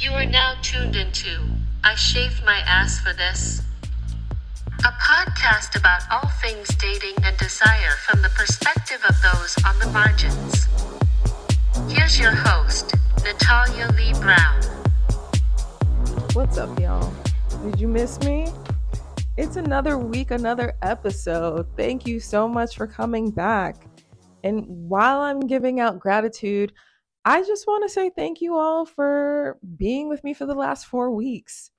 You are now tuned into I Shaved My Ass for This, a podcast about all things dating and desire from the perspective of those on the margins. Here's your host, Natalia Lee Brown. What's up, y'all? Did you miss me? It's another week, another episode. Thank you so much for coming back. And while I'm giving out gratitude, I just want to say thank you all for being with me for the last four weeks.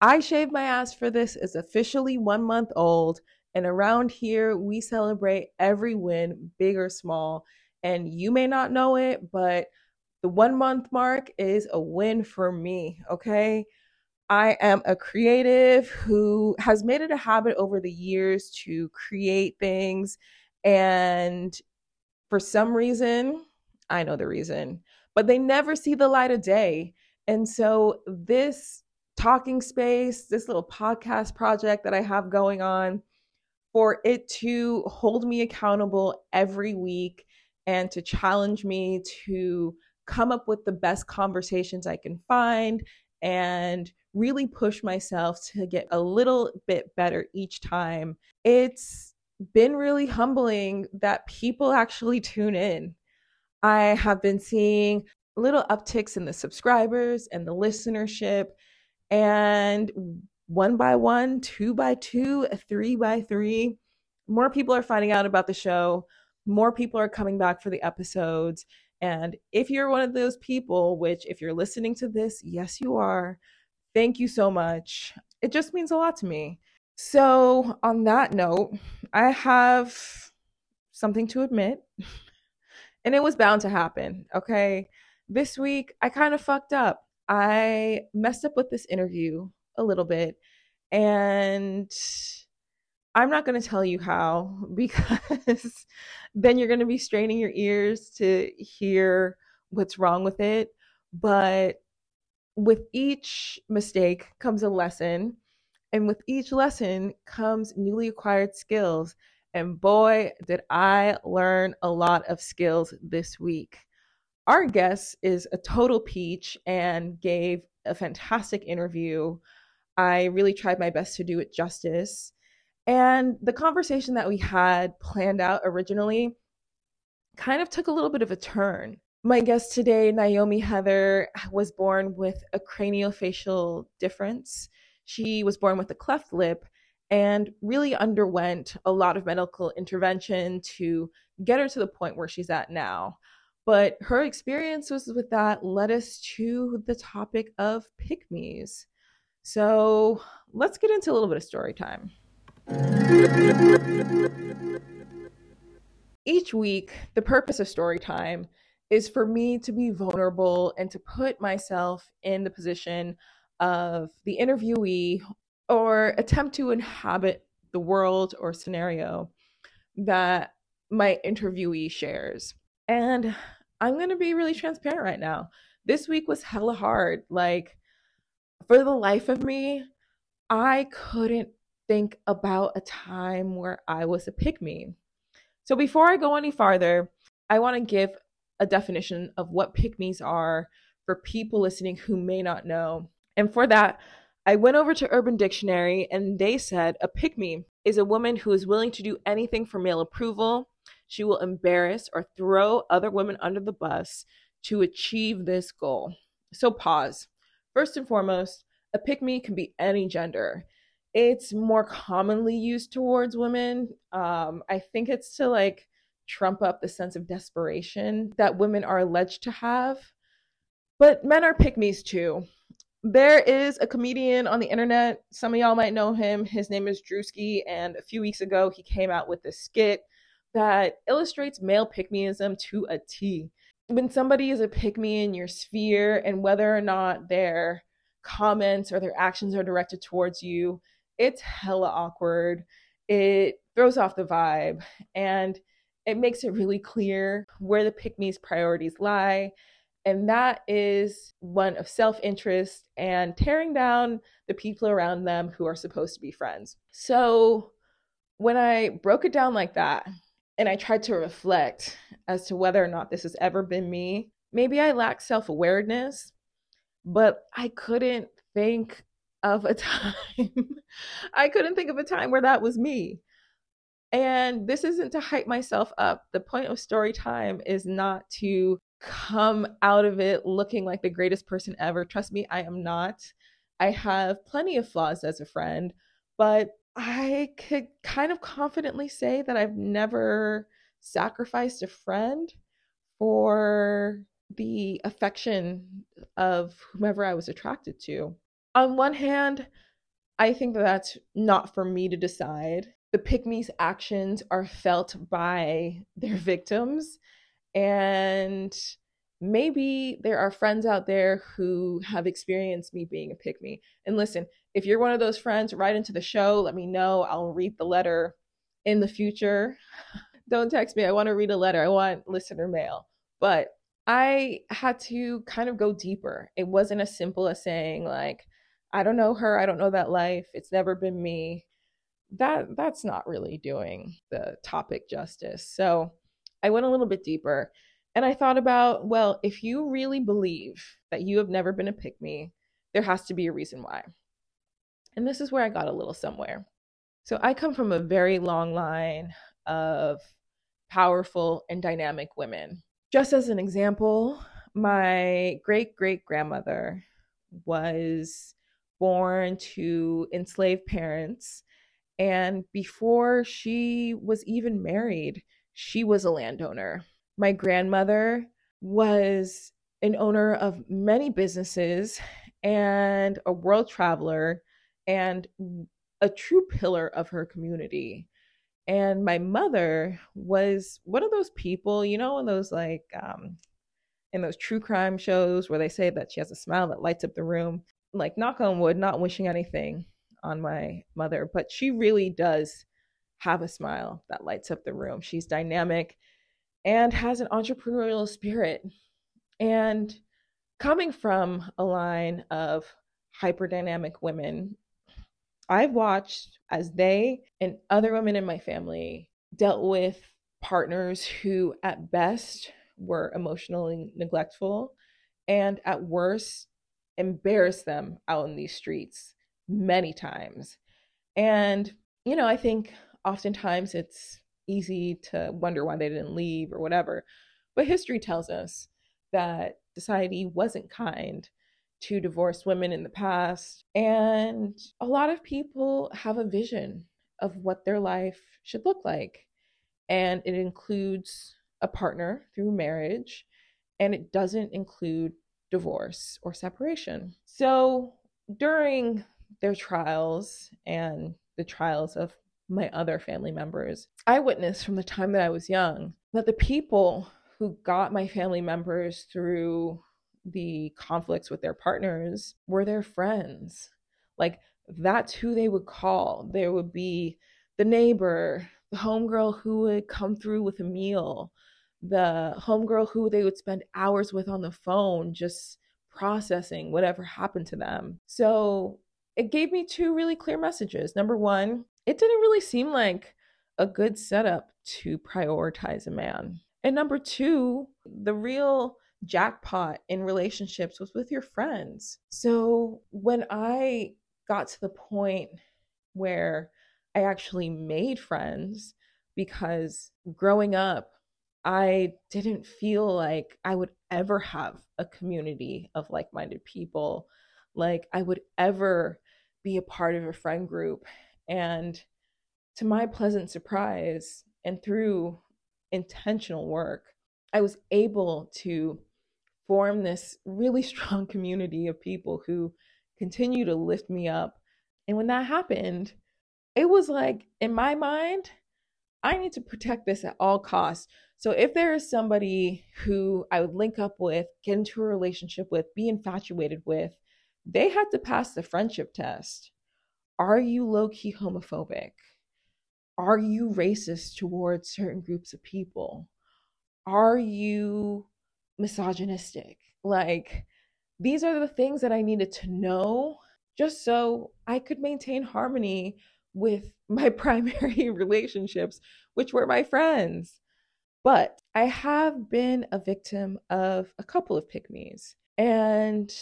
I Shaved My Ass for This is officially one month old. And around here, we celebrate every win, big or small. And you may not know it, but the one month mark is a win for me. Okay. I am a creative who has made it a habit over the years to create things. And for some reason, I know the reason, but they never see the light of day. And so, this talking space, this little podcast project that I have going on, for it to hold me accountable every week and to challenge me to come up with the best conversations I can find and really push myself to get a little bit better each time. It's been really humbling that people actually tune in. I have been seeing little upticks in the subscribers and the listenership. And one by one, two by two, three by three, more people are finding out about the show. More people are coming back for the episodes. And if you're one of those people, which if you're listening to this, yes, you are, thank you so much. It just means a lot to me. So, on that note, I have something to admit, and it was bound to happen. Okay. This week, I kind of fucked up. I messed up with this interview a little bit, and I'm not going to tell you how because then you're going to be straining your ears to hear what's wrong with it. But with each mistake comes a lesson, and with each lesson comes newly acquired skills. And boy, did I learn a lot of skills this week. Our guest is a total peach and gave a fantastic interview. I really tried my best to do it justice. And the conversation that we had planned out originally kind of took a little bit of a turn. My guest today, Naomi Heather, was born with a craniofacial difference. She was born with a cleft lip and really underwent a lot of medical intervention to get her to the point where she's at now. But her experiences with that led us to the topic of me's. So let's get into a little bit of story time. Each week, the purpose of story time is for me to be vulnerable and to put myself in the position of the interviewee or attempt to inhabit the world or scenario that my interviewee shares. And I'm going to be really transparent right now. This week was hella hard. Like, for the life of me, I couldn't think about a time where I was a pick me. So before I go any farther, I want to give a definition of what pick me's are for people listening who may not know. And for that, I went over to Urban Dictionary and they said a pick me is a woman who is willing to do anything for male approval. She will embarrass or throw other women under the bus to achieve this goal. So pause. First and foremost, a pick me can be any gender it's more commonly used towards women. Um, I think it's to like trump up the sense of desperation that women are alleged to have. But men are pick me's too. There is a comedian on the internet. Some of y'all might know him. His name is Drewski, and a few weeks ago he came out with a skit that illustrates male pick-me-ism to a T. When somebody is a pick me in your sphere, and whether or not their comments or their actions are directed towards you it's hella awkward. It throws off the vibe and it makes it really clear where the me's priorities lie. And that is one of self interest and tearing down the people around them who are supposed to be friends. So when I broke it down like that, and I tried to reflect as to whether or not this has ever been me, maybe I lack self awareness. but I couldn't think of a time. I couldn't think of a time where that was me. And this isn't to hype myself up. The point of story time is not to come out of it looking like the greatest person ever. Trust me, I am not. I have plenty of flaws as a friend, but I could kind of confidently say that I've never sacrificed a friend for the affection of whomever I was attracted to. On one hand, I think that that's not for me to decide. The me's actions are felt by their victims, and maybe there are friends out there who have experienced me being a pick me. And listen, if you're one of those friends, write into the show, let me know. I'll read the letter in the future. Don't text me. I want to read a letter. I want listener mail. But I had to kind of go deeper. It wasn't as simple as saying like, I don't know her, I don't know that life, it's never been me. That that's not really doing the topic justice. So, I went a little bit deeper and I thought about, well, if you really believe that you have never been a pick me, there has to be a reason why. And this is where I got a little somewhere. So I come from a very long line of powerful and dynamic women just as an example, my great great grandmother was born to enslaved parents. And before she was even married, she was a landowner. My grandmother was an owner of many businesses and a world traveler and a true pillar of her community. And my mother was one of those people, you know, in those like um in those true crime shows where they say that she has a smile that lights up the room. Like knock on wood, not wishing anything on my mother, but she really does have a smile that lights up the room. She's dynamic and has an entrepreneurial spirit. And coming from a line of hyperdynamic women I've watched as they and other women in my family dealt with partners who, at best, were emotionally neglectful and at worst, embarrassed them out in these streets many times. And, you know, I think oftentimes it's easy to wonder why they didn't leave or whatever. But history tells us that society wasn't kind to divorced women in the past. And a lot of people have a vision of what their life should look like. And it includes a partner through marriage, and it doesn't include divorce or separation. So during their trials and the trials of my other family members, I witnessed from the time that I was young that the people who got my family members through the conflicts with their partners were their friends. Like that's who they would call. There would be the neighbor, the homegirl who would come through with a meal, the homegirl who they would spend hours with on the phone just processing whatever happened to them. So it gave me two really clear messages. Number one, it didn't really seem like a good setup to prioritize a man. And number two, the real jackpot in relationships was with your friends. So when I got to the point where I actually made friends, because growing up, I didn't feel like I would ever have a community of like minded people, like I would ever be a part of a friend group. And to my pleasant surprise, and through intentional work, I was able to form this really strong community of people who continue to lift me up. And when that happened, it was like, in my mind, I need to protect this at all costs. So if there is somebody who I would link up with, get into a relationship with, be infatuated with, they had to pass the friendship test. Are you low key homophobic? Are you racist towards certain groups of people? Are you misogynistic. Like, these are the things that I needed to know just so I could maintain harmony with my primary relationships, which were my friends. But I have been a victim of a couple of pick and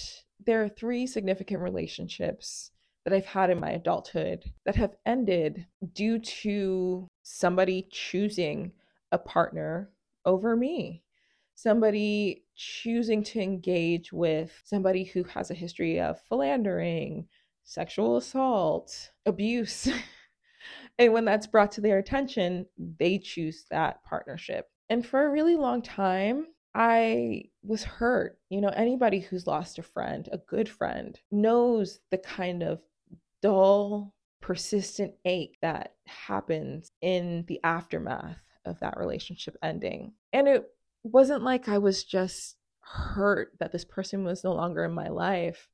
there are three significant relationships that I've had in my adulthood that have ended due to somebody choosing a partner over me. Somebody choosing to engage with somebody who has a history of philandering, sexual assault, abuse. and when that's brought to their attention, they choose that partnership. And for a really long time, I was hurt. You know, anybody who's lost a friend, a good friend, knows the kind of dull, persistent ache that happens in the aftermath of that relationship ending. And it wasn't like I was just hurt that this person was no longer in my life.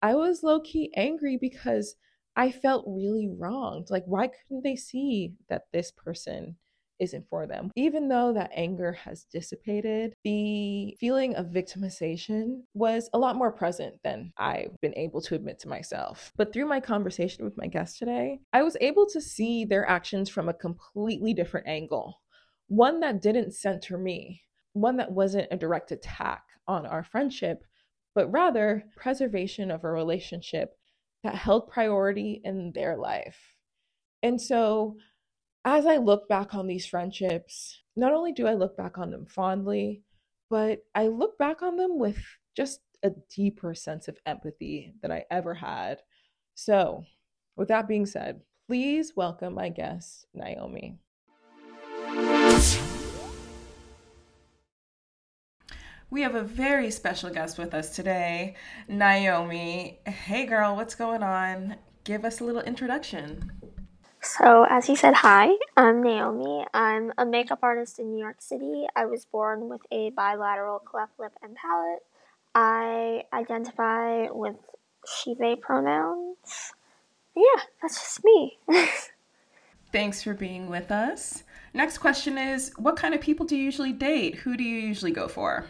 I was low key angry because I felt really wronged. Like, why couldn't they see that this person isn't for them. Even though that anger has dissipated, the feeling of victimization was a lot more present than I've been able to admit to myself. But through my conversation with my guest today, I was able to see their actions from a completely different angle. One that didn't center me, one that wasn't a direct attack on our friendship, but rather preservation of a relationship that held priority in their life. And so as I look back on these friendships, not only do I look back on them fondly, but I look back on them with just a deeper sense of empathy than I ever had. So, with that being said, please welcome my guest, Naomi. We have a very special guest with us today, Naomi. Hey, girl, what's going on? Give us a little introduction. So, as he said, hi, I'm Naomi. I'm a makeup artist in New York City. I was born with a bilateral cleft lip and palate. I identify with she, they pronouns. Yeah, that's just me. Thanks for being with us. Next question is What kind of people do you usually date? Who do you usually go for?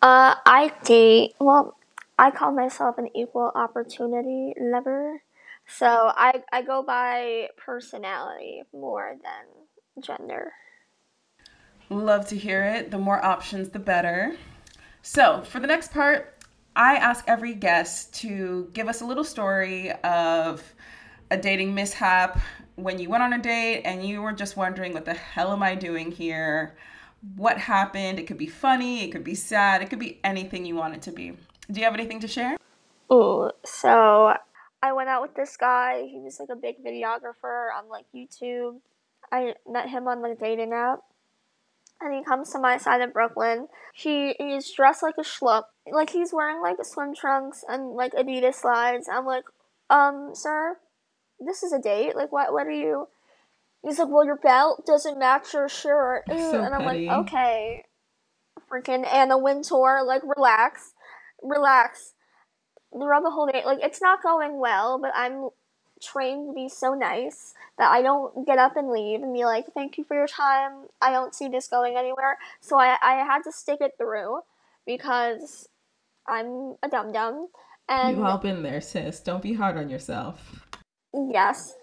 Uh, I date, well, I call myself an equal opportunity lover. So I I go by personality more than gender. Love to hear it. The more options, the better. So for the next part, I ask every guest to give us a little story of a dating mishap when you went on a date and you were just wondering, what the hell am I doing here? What happened? It could be funny, it could be sad, it could be anything you want it to be. Do you have anything to share? Oh, so I went out with this guy. He was like a big videographer on like YouTube. I met him on the dating app. And he comes to my side of Brooklyn. He he's dressed like a schlup. Like he's wearing like swim trunks and like Adidas slides. I'm like, um, sir, this is a date. Like what what are you He's like, Well your belt doesn't match your shirt. So and I'm petty. like, Okay. Freaking Anna Wintour, like relax. Relax the whole day, like it's not going well, but I'm trained to be so nice that I don't get up and leave and be like, "Thank you for your time. I don't see this going anywhere." So I I had to stick it through because I'm a dum dum. And you've all been there, sis. Don't be hard on yourself. Yes.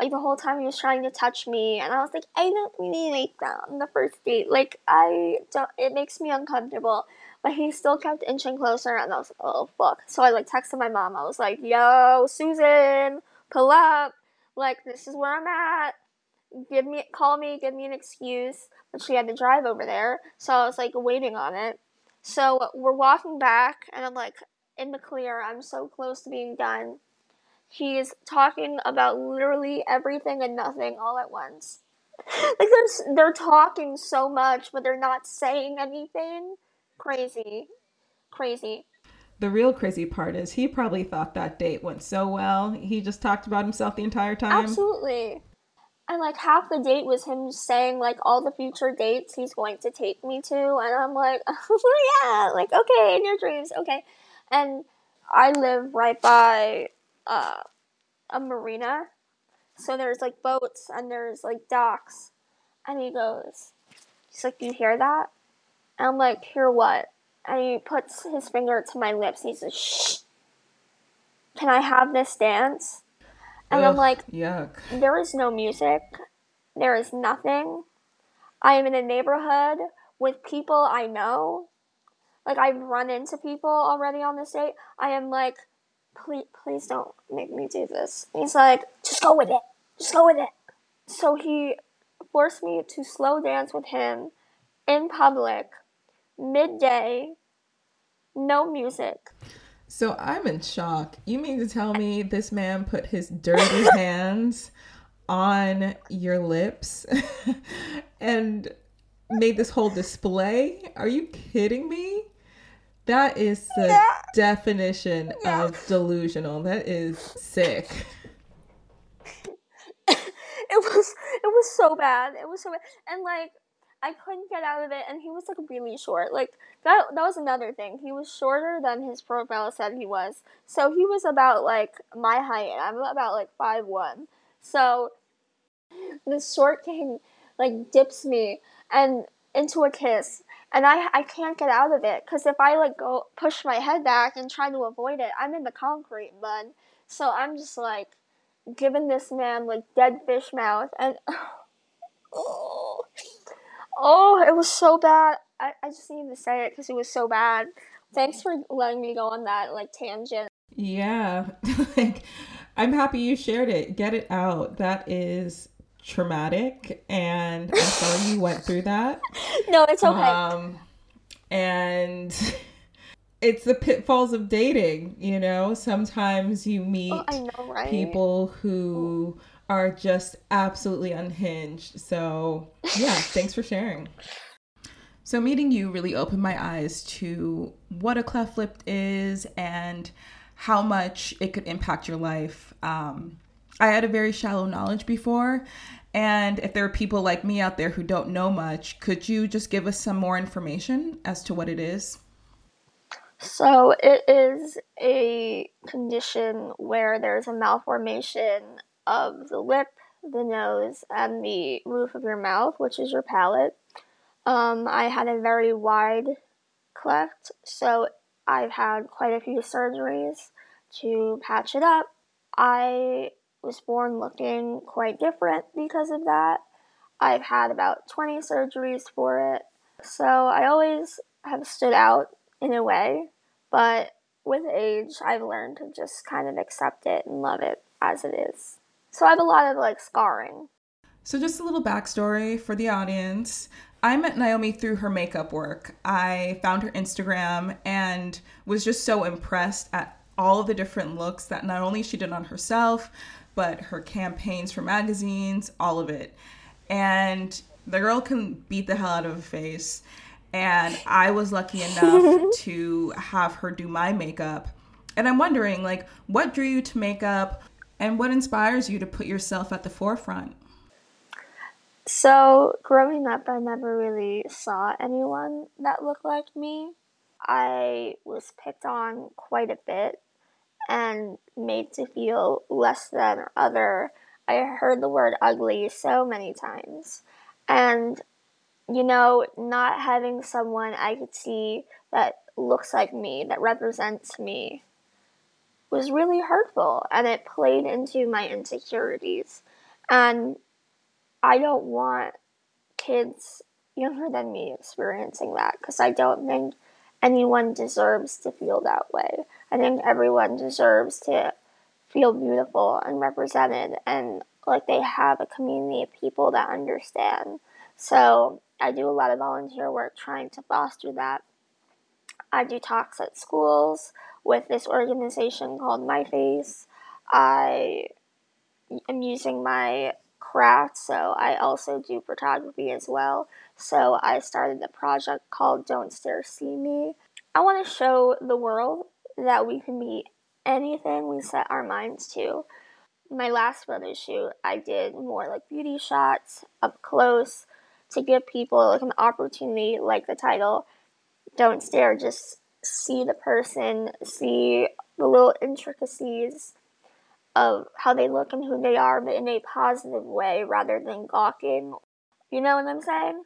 Like the whole time he was trying to touch me, and I was like, I don't really like that on the first date. Like I don't. It makes me uncomfortable. But he still kept inching closer, and I was like, oh fuck. So I like texted my mom. I was like, yo, Susan, pull up. Like this is where I'm at. Give me, call me, give me an excuse. But she had to drive over there, so I was like waiting on it. So we're walking back, and I'm like in the clear. I'm so close to being done. He's talking about literally everything and nothing all at once. like they're they're talking so much, but they're not saying anything crazy, crazy. The real crazy part is he probably thought that date went so well. He just talked about himself the entire time. Absolutely. And like half the date was him saying like all the future dates he's going to take me to, and I'm like, oh yeah, like okay, in your dreams, okay. And I live right by uh, a marina, so there's like boats and there's like docks, and he goes, he's like, you hear that? And I'm like, hear what? And he puts his finger to my lips. He says, shh. Can I have this dance? And Ugh, I'm like, yuck. There is no music. There is nothing. I am in a neighborhood with people I know. like I've run into people already on this date. I am like, please, please don't make me do this. he's like, just go with it. Just go with it. So he forced me to slow dance with him in public, midday, no music. So I'm in shock. You mean to tell me this man put his dirty hands on your lips and made this whole display? Are you kidding me? That is the yeah. definition yeah. of delusional. That is sick. it was it was so bad. It was so bad. And like I couldn't get out of it and he was like really short. Like that that was another thing. He was shorter than his profile said he was. So he was about like my height and I'm about like five one. So this short king like dips me and into a kiss and I I can't get out of it because if I like go push my head back and try to avoid it, I'm in the concrete mud. So I'm just like giving this man like dead fish mouth and oh. Oh, oh it was so bad. I, I just needed to say it because it was so bad. Thanks for letting me go on that like tangent. Yeah, like I'm happy you shared it. Get it out. That is traumatic and I'm sorry you went through that. No, it's okay. Um, and it's the pitfalls of dating, you know? Sometimes you meet oh, know, right? people who are just absolutely unhinged. So, yeah, thanks for sharing. So, meeting you really opened my eyes to what a cleft lip is and how much it could impact your life. Um, I had a very shallow knowledge before. And if there are people like me out there who don't know much, could you just give us some more information as to what it is? So, it is a condition where there's a malformation of the lip, the nose, and the roof of your mouth, which is your palate. Um, I had a very wide cleft, so I've had quite a few surgeries to patch it up. I was born looking quite different because of that. I've had about 20 surgeries for it. So I always have stood out in a way, but with age, I've learned to just kind of accept it and love it as it is. So I have a lot of like scarring. So, just a little backstory for the audience. I met Naomi through her makeup work. I found her Instagram and was just so impressed at all of the different looks that not only she did on herself, but her campaigns for magazines, all of it. And the girl can beat the hell out of a face. And I was lucky enough to have her do my makeup. And I'm wondering, like, what drew you to makeup and what inspires you to put yourself at the forefront? So, growing up, I never really saw anyone that looked like me. I was picked on quite a bit and made to feel less than other. I heard the word ugly so many times. And, you know, not having someone I could see that looks like me, that represents me, was really hurtful. And it played into my insecurities. And I don't want kids younger than me experiencing that because I don't think anyone deserves to feel that way. I think everyone deserves to feel beautiful and represented and like they have a community of people that understand. So I do a lot of volunteer work trying to foster that. I do talks at schools with this organization called MyFace. I am using my craft, so I also do photography as well. So I started a project called Don't Stare See Me. I want to show the world that we can be anything we set our minds to. My last photo shoot, I did more like beauty shots up close to give people like an opportunity, like the title, Don't Stare, just see the person, see the little intricacies of how they look and who they are, but in a positive way rather than gawking. You know what I'm saying?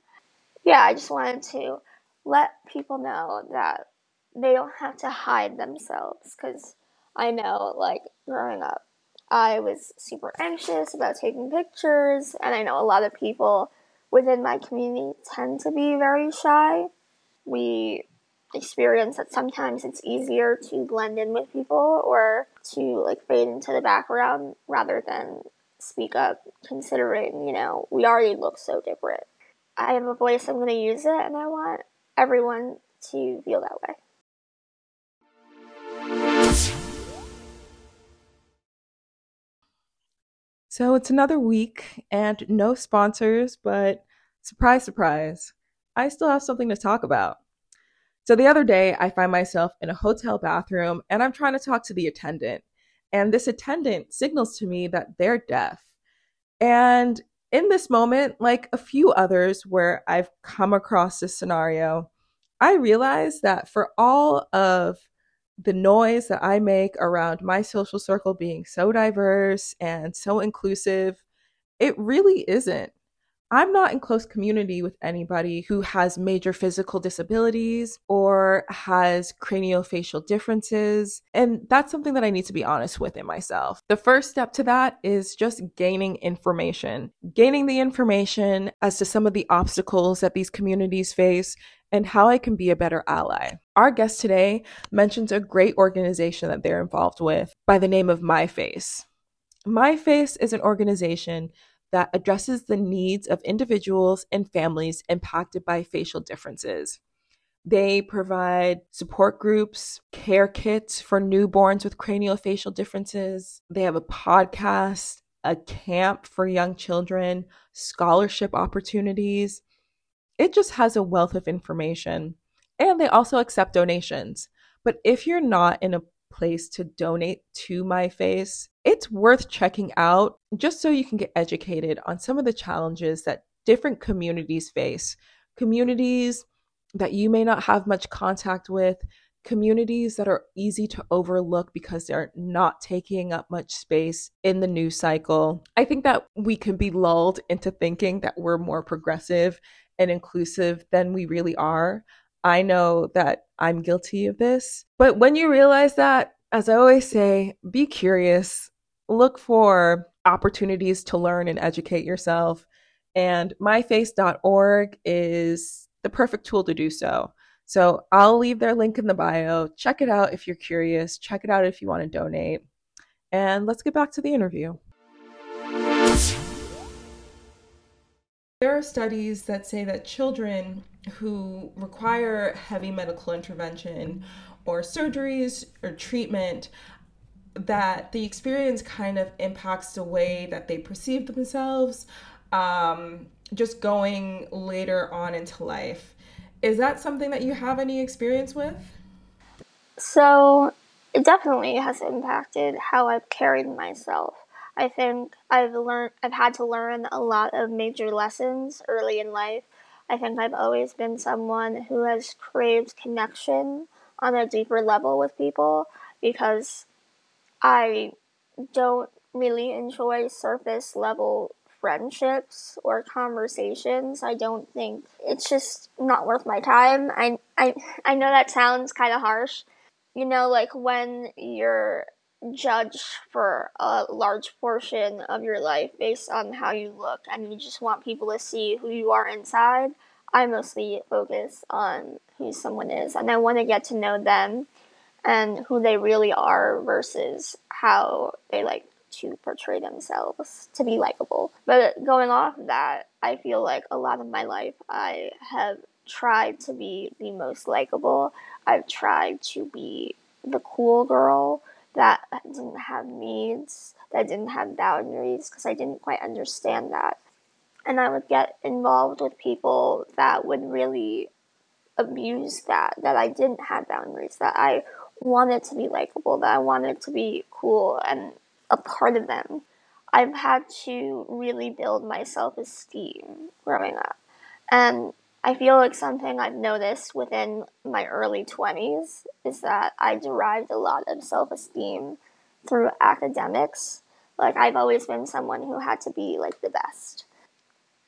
Yeah, I just wanted to let people know that they don't have to hide themselves because I know, like, growing up, I was super anxious about taking pictures, and I know a lot of people within my community tend to be very shy. We experience that sometimes it's easier to blend in with people or to like fade into the background rather than speak up considering, you know, we already look so different. I have a voice, I'm going to use it, and I want everyone to feel that way. So it's another week and no sponsors, but surprise, surprise, I still have something to talk about. So the other day, I find myself in a hotel bathroom and I'm trying to talk to the attendant. And this attendant signals to me that they're deaf. And in this moment, like a few others where I've come across this scenario, I realize that for all of the noise that I make around my social circle being so diverse and so inclusive, it really isn't. I'm not in close community with anybody who has major physical disabilities or has craniofacial differences. And that's something that I need to be honest with in myself. The first step to that is just gaining information, gaining the information as to some of the obstacles that these communities face and how I can be a better ally. Our guest today mentions a great organization that they're involved with by the name of MyFace. MyFace is an organization that addresses the needs of individuals and families impacted by facial differences. They provide support groups, care kits for newborns with craniofacial differences. They have a podcast, a camp for young children, scholarship opportunities. It just has a wealth of information. And they also accept donations. But if you're not in a place to donate to MyFace, it's worth checking out just so you can get educated on some of the challenges that different communities face. Communities that you may not have much contact with, communities that are easy to overlook because they're not taking up much space in the news cycle. I think that we can be lulled into thinking that we're more progressive and inclusive than we really are. I know that I'm guilty of this. But when you realize that, as I always say, be curious, look for opportunities to learn and educate yourself. And myface.org is the perfect tool to do so. So I'll leave their link in the bio. Check it out if you're curious. Check it out if you want to donate. And let's get back to the interview. There are studies that say that children who require heavy medical intervention or surgeries or treatment that the experience kind of impacts the way that they perceive themselves um, just going later on into life. Is that something that you have any experience with? So it definitely has impacted how i've carried myself I think I've learned I've had to learn a lot of major lessons early in life. I think I've always been someone who has craved connection on a deeper level with people because I don't really enjoy surface level friendships or conversations. I don't think it's just not worth my time. I I I know that sounds kind of harsh. You know, like when you're judge for a large portion of your life based on how you look and you just want people to see who you are inside, I mostly focus on who someone is and I want to get to know them and who they really are versus how they like to portray themselves to be likable. But going off of that, I feel like a lot of my life I have tried to be the most likable. I've tried to be the cool girl that didn't have needs, that didn't have boundaries, because I didn't quite understand that. And I would get involved with people that would really abuse that, that I didn't have boundaries, that I wanted to be likable, that I wanted to be cool and a part of them. I've had to really build my self esteem growing up. And I feel like something I've noticed within my early 20s is that I derived a lot of self esteem through academics. Like, I've always been someone who had to be like the best.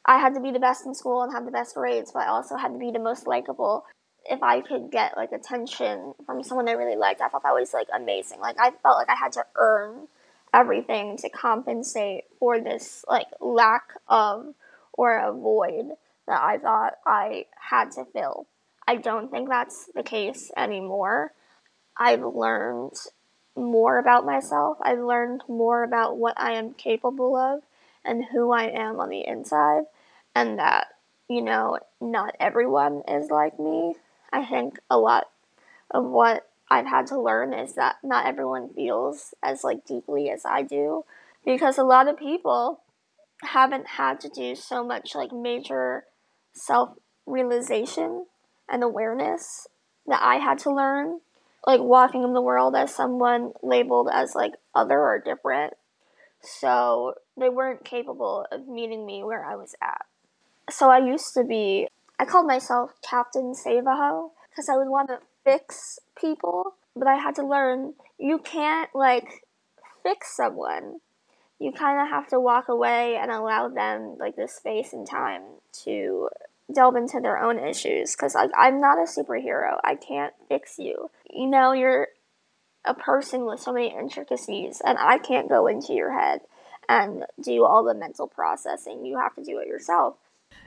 I had to be the best in school and have the best grades, but I also had to be the most likable. If I could get like attention from someone I really liked, I thought that was like amazing. Like, I felt like I had to earn everything to compensate for this like lack of or a void that I thought I had to fill. I don't think that's the case anymore. I've learned more about myself. I've learned more about what I am capable of and who I am on the inside, and that, you know, not everyone is like me. I think a lot of what I've had to learn is that not everyone feels as like deeply as I do because a lot of people haven't had to do so much like major self realization and awareness that I had to learn like walking in the world as someone labeled as like other or different. So they weren't capable of meeting me where I was at. So I used to be, I called myself Captain Save-A-Ho because I would want to fix people, but I had to learn you can't like fix someone. You kind of have to walk away and allow them like the space and time to delve into their own issues because like I'm not a superhero. I can't fix you. You know, you're a person with so many intricacies, and I can't go into your head and do all the mental processing. You have to do it yourself.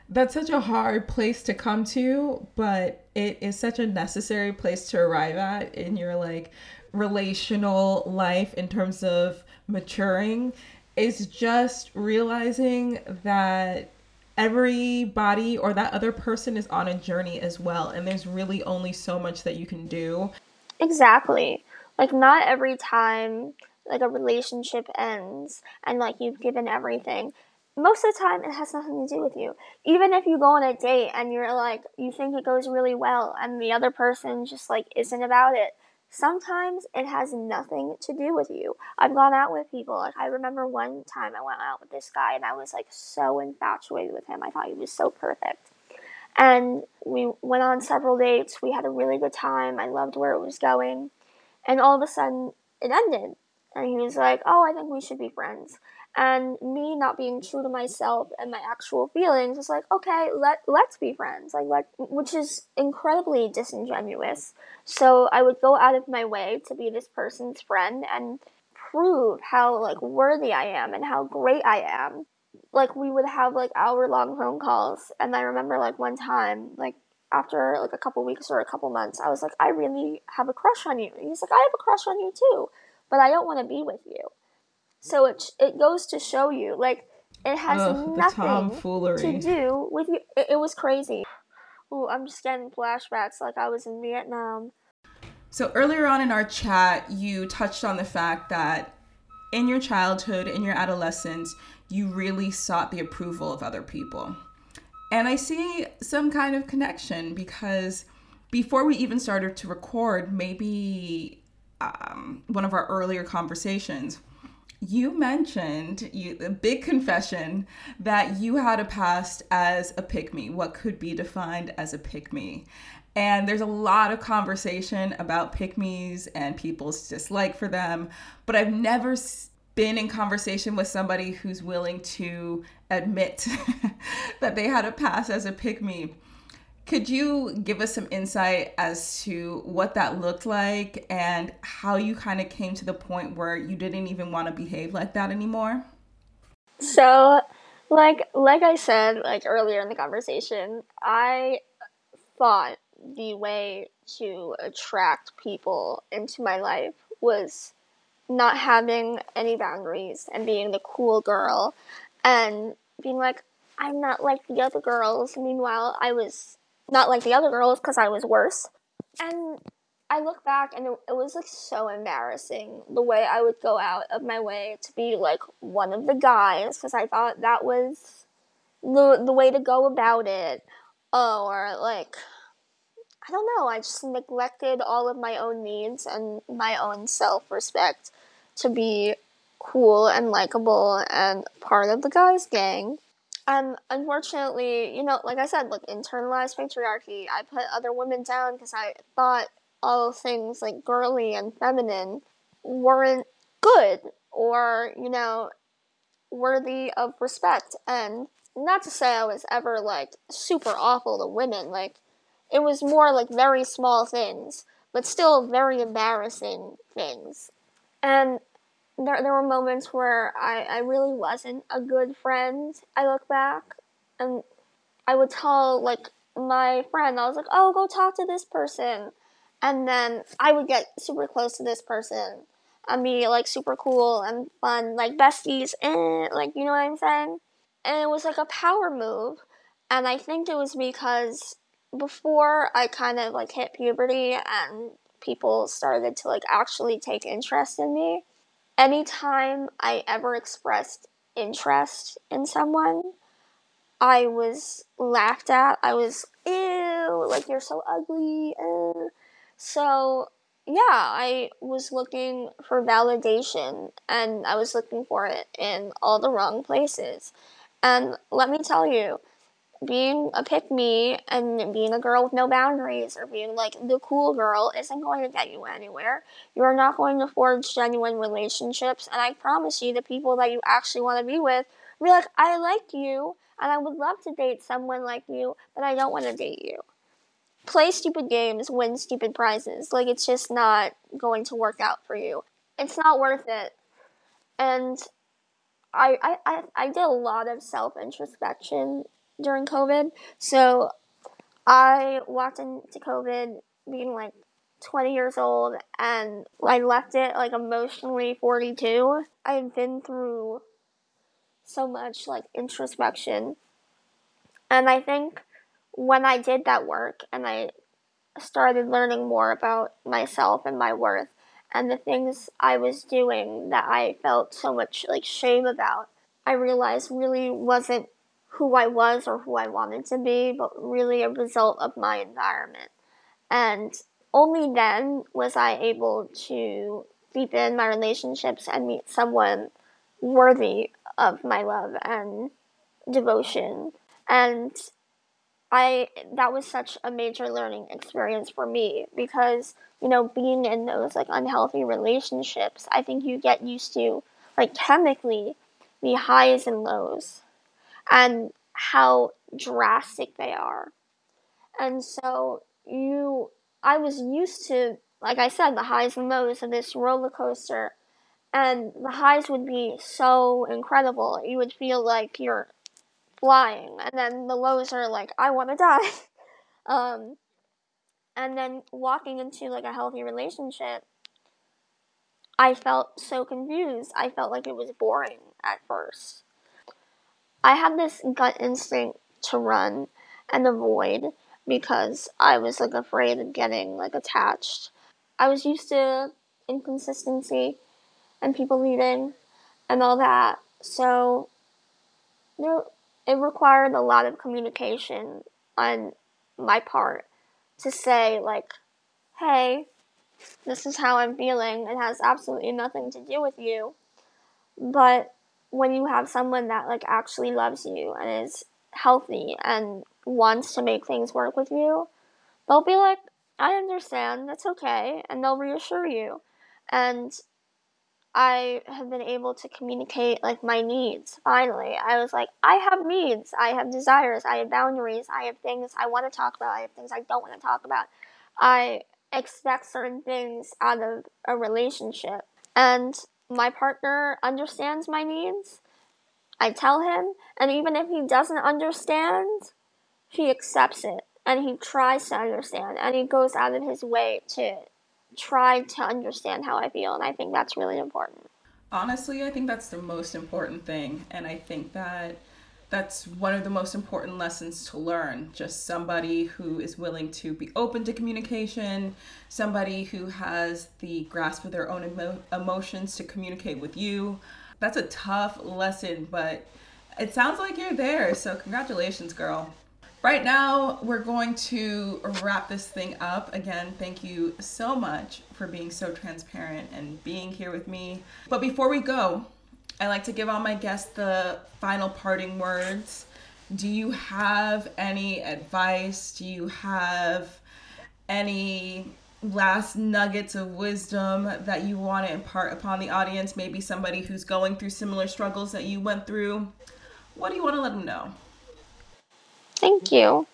That's such a hard place to come to, but it is such a necessary place to arrive at in your like relational life in terms of maturing is just realizing that everybody or that other person is on a journey as well and there's really only so much that you can do. Exactly. Like not every time like a relationship ends and like you've given everything most of the time it has nothing to do with you. Even if you go on a date and you're like you think it goes really well and the other person just like isn't about it sometimes it has nothing to do with you. I've gone out with people. Like I remember one time I went out with this guy and I was like so infatuated with him. I thought he was so perfect. And we went on several dates. We had a really good time. I loved where it was going. And all of a sudden it ended. And he was like, "Oh, I think we should be friends." And me not being true to myself and my actual feelings was like okay let let's be friends like let which is incredibly disingenuous. So i would go out of my way to be this person's friend and prove how like worthy i am and how great i am. Like we would have like hour long phone calls and i remember like one time like after like a couple weeks or a couple months i was like i really have a crush on you. And he's like i have a crush on you too but i don't want to be with you so it it goes to show you, like it has Ugh, nothing to do with you. It, it was crazy. Oh, I'm just getting flashbacks, like I was in Vietnam. So earlier on in our chat, you touched on the fact that in your childhood, in your adolescence, you really sought the approval of other people. And I see some kind of connection because before we even started to record, maybe um, one of our earlier conversations, you mentioned you a big confession that you had a past as a pick me, what could be defined as a pick me. And there's a lot of conversation about pick me's and people's dislike for them, but I've never been in conversation with somebody who's willing to admit that they had a past as a pick me. Could you give us some insight as to what that looked like and how you kind of came to the point where you didn't even want to behave like that anymore? So, like like I said like earlier in the conversation, I thought the way to attract people into my life was not having any boundaries and being the cool girl and being like I'm not like the other girls. Meanwhile, I was not like the other girls because I was worse. And I look back and it, it, was like so embarrassing the way I would go out of my way to be like one of the guys because I thought that was the the way to go about it. Oh, or like I don't know, I just neglected all of my own needs and my own self-respect to be cool and likable and part of the guys gang. And unfortunately, you know, like I said, like internalized patriarchy, I put other women down because I thought all things like girly and feminine weren't good or, you know, worthy of respect. And not to say I was ever like super awful to women, like it was more like very small things, but still very embarrassing things. And there, there were moments where I, I really wasn't a good friend. I look back and I would tell like my friend. I was like, oh, go talk to this person. And then I would get super close to this person and be like super cool and fun, like besties, and like, you know what I'm saying? And it was like a power move. And I think it was because before I kind of like hit puberty and people started to like actually take interest in me, anytime I ever expressed interest in someone, I was laughed at. I was, ew, like you're so ugly. Ew. So, yeah, I was looking for validation and I was looking for it in all the wrong places. And let me tell you, being a pick me and being a girl with no boundaries or being like the cool girl isn't going to get you anywhere. You are not going to forge genuine relationships. And I promise you, the people that you actually want to be with be like, I like you and I would love to date someone like you, but I don't want to date you. Play stupid games, win stupid prizes. Like, it's just not going to work out for you. It's not worth it. And I, I, I, I did a lot of self introspection during COVID. So I walked into COVID being like 20 years old and I left it like emotionally 42. I've been through so much like introspection. And I think when I did that work and I started learning more about myself and my worth and the things I was doing that I felt so much like shame about, I realized really wasn't who I was or who I wanted to be, but really a result of my environment. And only then was I able to deepen my relationships and meet someone worthy of my love and devotion. And I that was such a major learning experience for me because, you know, being in those like unhealthy relationships, I think you get used to like chemically the highs and lows and how drastic they are. And so you I was used to like I said the highs and lows of this roller coaster and the highs would be so incredible. You would feel like you're flying and then the lows are like I want to die. um and then walking into like a healthy relationship I felt so confused. I felt like it was boring at first. I had this gut instinct to run and avoid because I was like afraid of getting like attached. I was used to inconsistency and people leaving and all that. So know, it required a lot of communication on my part to say like, "Hey, this is how I'm feeling. It has absolutely nothing to do with you." But when you have someone that like actually loves you and is healthy and wants to make things work with you, they'll be like, I understand, that's okay, and they'll reassure you. And I have been able to communicate like my needs finally. I was like, I have needs, I have desires, I have boundaries, I have things I want to talk about, I have things I don't want to talk about. I expect certain things out of a relationship. And my partner understands my needs. I tell him, and even if he doesn't understand, he accepts it and he tries to understand and he goes out of his way to try to understand how I feel, and I think that's really important. Honestly, I think that's the most important thing, and I think that that's one of the most important lessons to learn. Just somebody who is willing to be open to communication, somebody who has the grasp of their own emo- emotions to communicate with you. That's a tough lesson, but it sounds like you're there. So, congratulations, girl. Right now, we're going to wrap this thing up. Again, thank you so much for being so transparent and being here with me. But before we go, I like to give all my guests the final parting words. Do you have any advice? Do you have any last nuggets of wisdom that you want to impart upon the audience? Maybe somebody who's going through similar struggles that you went through. What do you want to let them know? Thank you.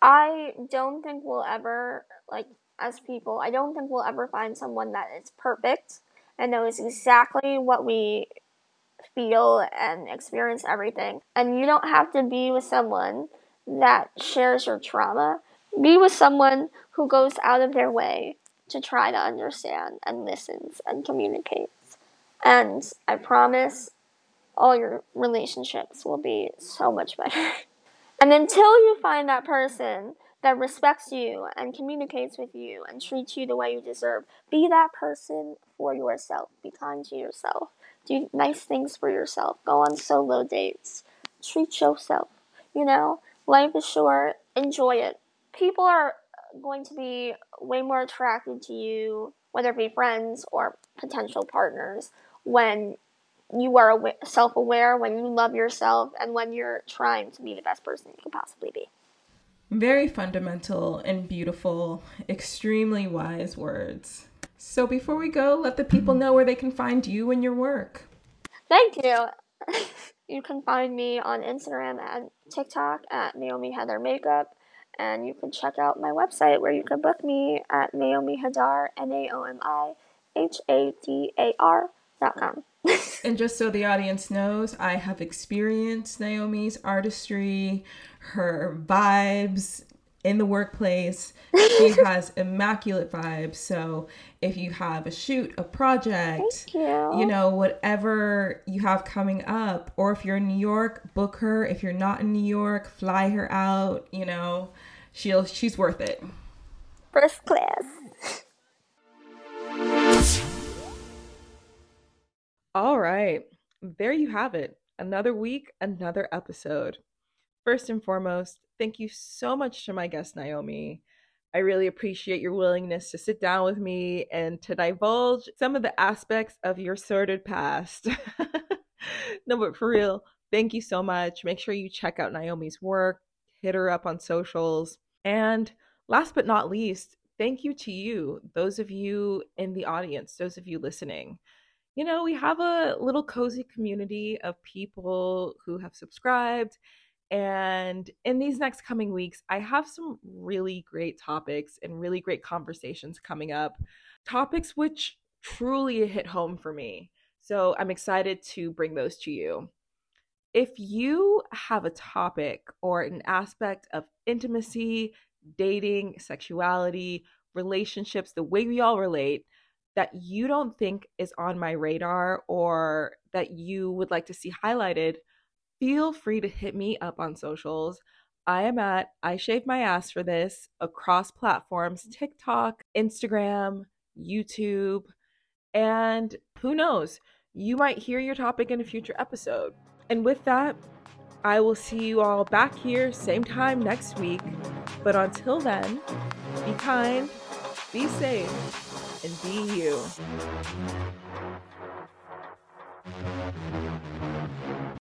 I don't think we'll ever, like, as people, I don't think we'll ever find someone that is perfect and knows exactly what we feel and experience everything. And you don't have to be with someone that shares your trauma. Be with someone who goes out of their way to try to understand and listens and communicates. And I promise all your relationships will be so much better. and until you find that person that respects you and communicates with you and treats you the way you deserve, be that person for yourself. Be kind to yourself. Do nice things for yourself. Go on solo dates. Treat yourself. You know, life is short. Enjoy it. People are going to be way more attracted to you, whether it be friends or potential partners, when you are self aware, when you love yourself, and when you're trying to be the best person you can possibly be. Very fundamental and beautiful, extremely wise words. So before we go, let the people know where they can find you and your work. Thank you. you can find me on Instagram and TikTok at Naomi Heather Makeup. And you can check out my website where you can book me at Naomi Hadar, N A O M I H A D A R dot com. and just so the audience knows, I have experienced Naomi's artistry, her vibes in the workplace. She has immaculate vibes. So if you have a shoot, a project, you. you. know, whatever you have coming up, or if you're in New York, book her. If you're not in New York, fly her out, you know. She'll she's worth it. First class. All right. There you have it. Another week, another episode. First and foremost, thank you so much to my guest, Naomi. I really appreciate your willingness to sit down with me and to divulge some of the aspects of your sordid past. no, but for real, thank you so much. Make sure you check out Naomi's work, hit her up on socials. And last but not least, thank you to you, those of you in the audience, those of you listening you know, we have a little cozy community of people who have subscribed. And in these next coming weeks, I have some really great topics and really great conversations coming up. Topics which truly hit home for me. So I'm excited to bring those to you. If you have a topic or an aspect of intimacy, dating, sexuality, relationships, the way we all relate, that you don't think is on my radar or that you would like to see highlighted, feel free to hit me up on socials. I am at I Shave My Ass for this across platforms mm-hmm. TikTok, Instagram, YouTube, and who knows, you might hear your topic in a future episode. And with that, I will see you all back here, same time next week. But until then, be kind, be safe, and be you.